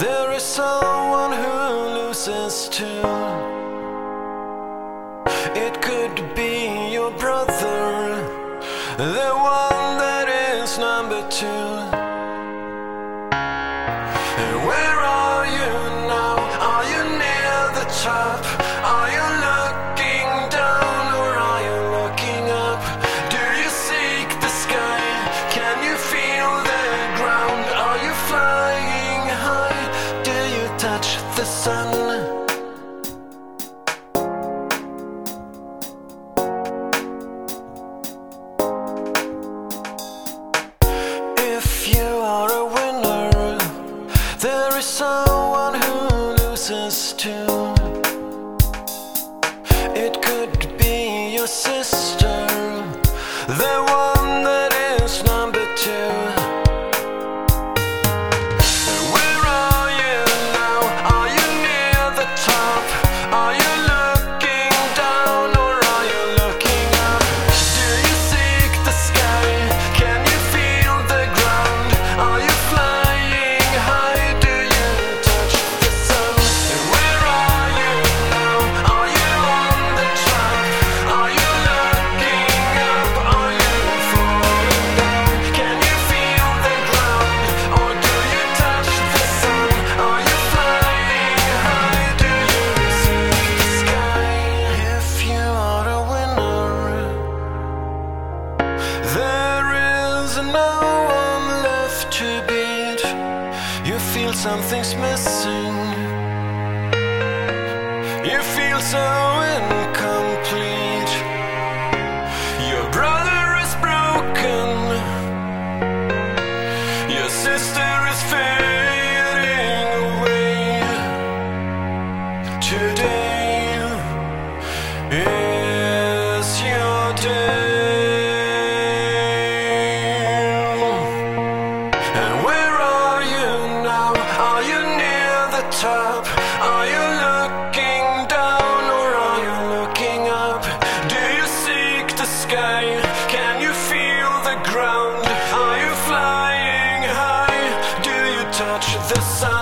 There is someone who loses too. It could be your brother, the one that is number two. Where are you now? Are you near the top? The sun? If you are a winner, there is someone who loses too. It could be your sister, the You feel something's missing. You feel so incomplete. Your brother is broken. Your sister is fading top? Are you looking down or are you looking up? Do you seek the sky? Can you feel the ground? Are you flying high? Do you touch the sun?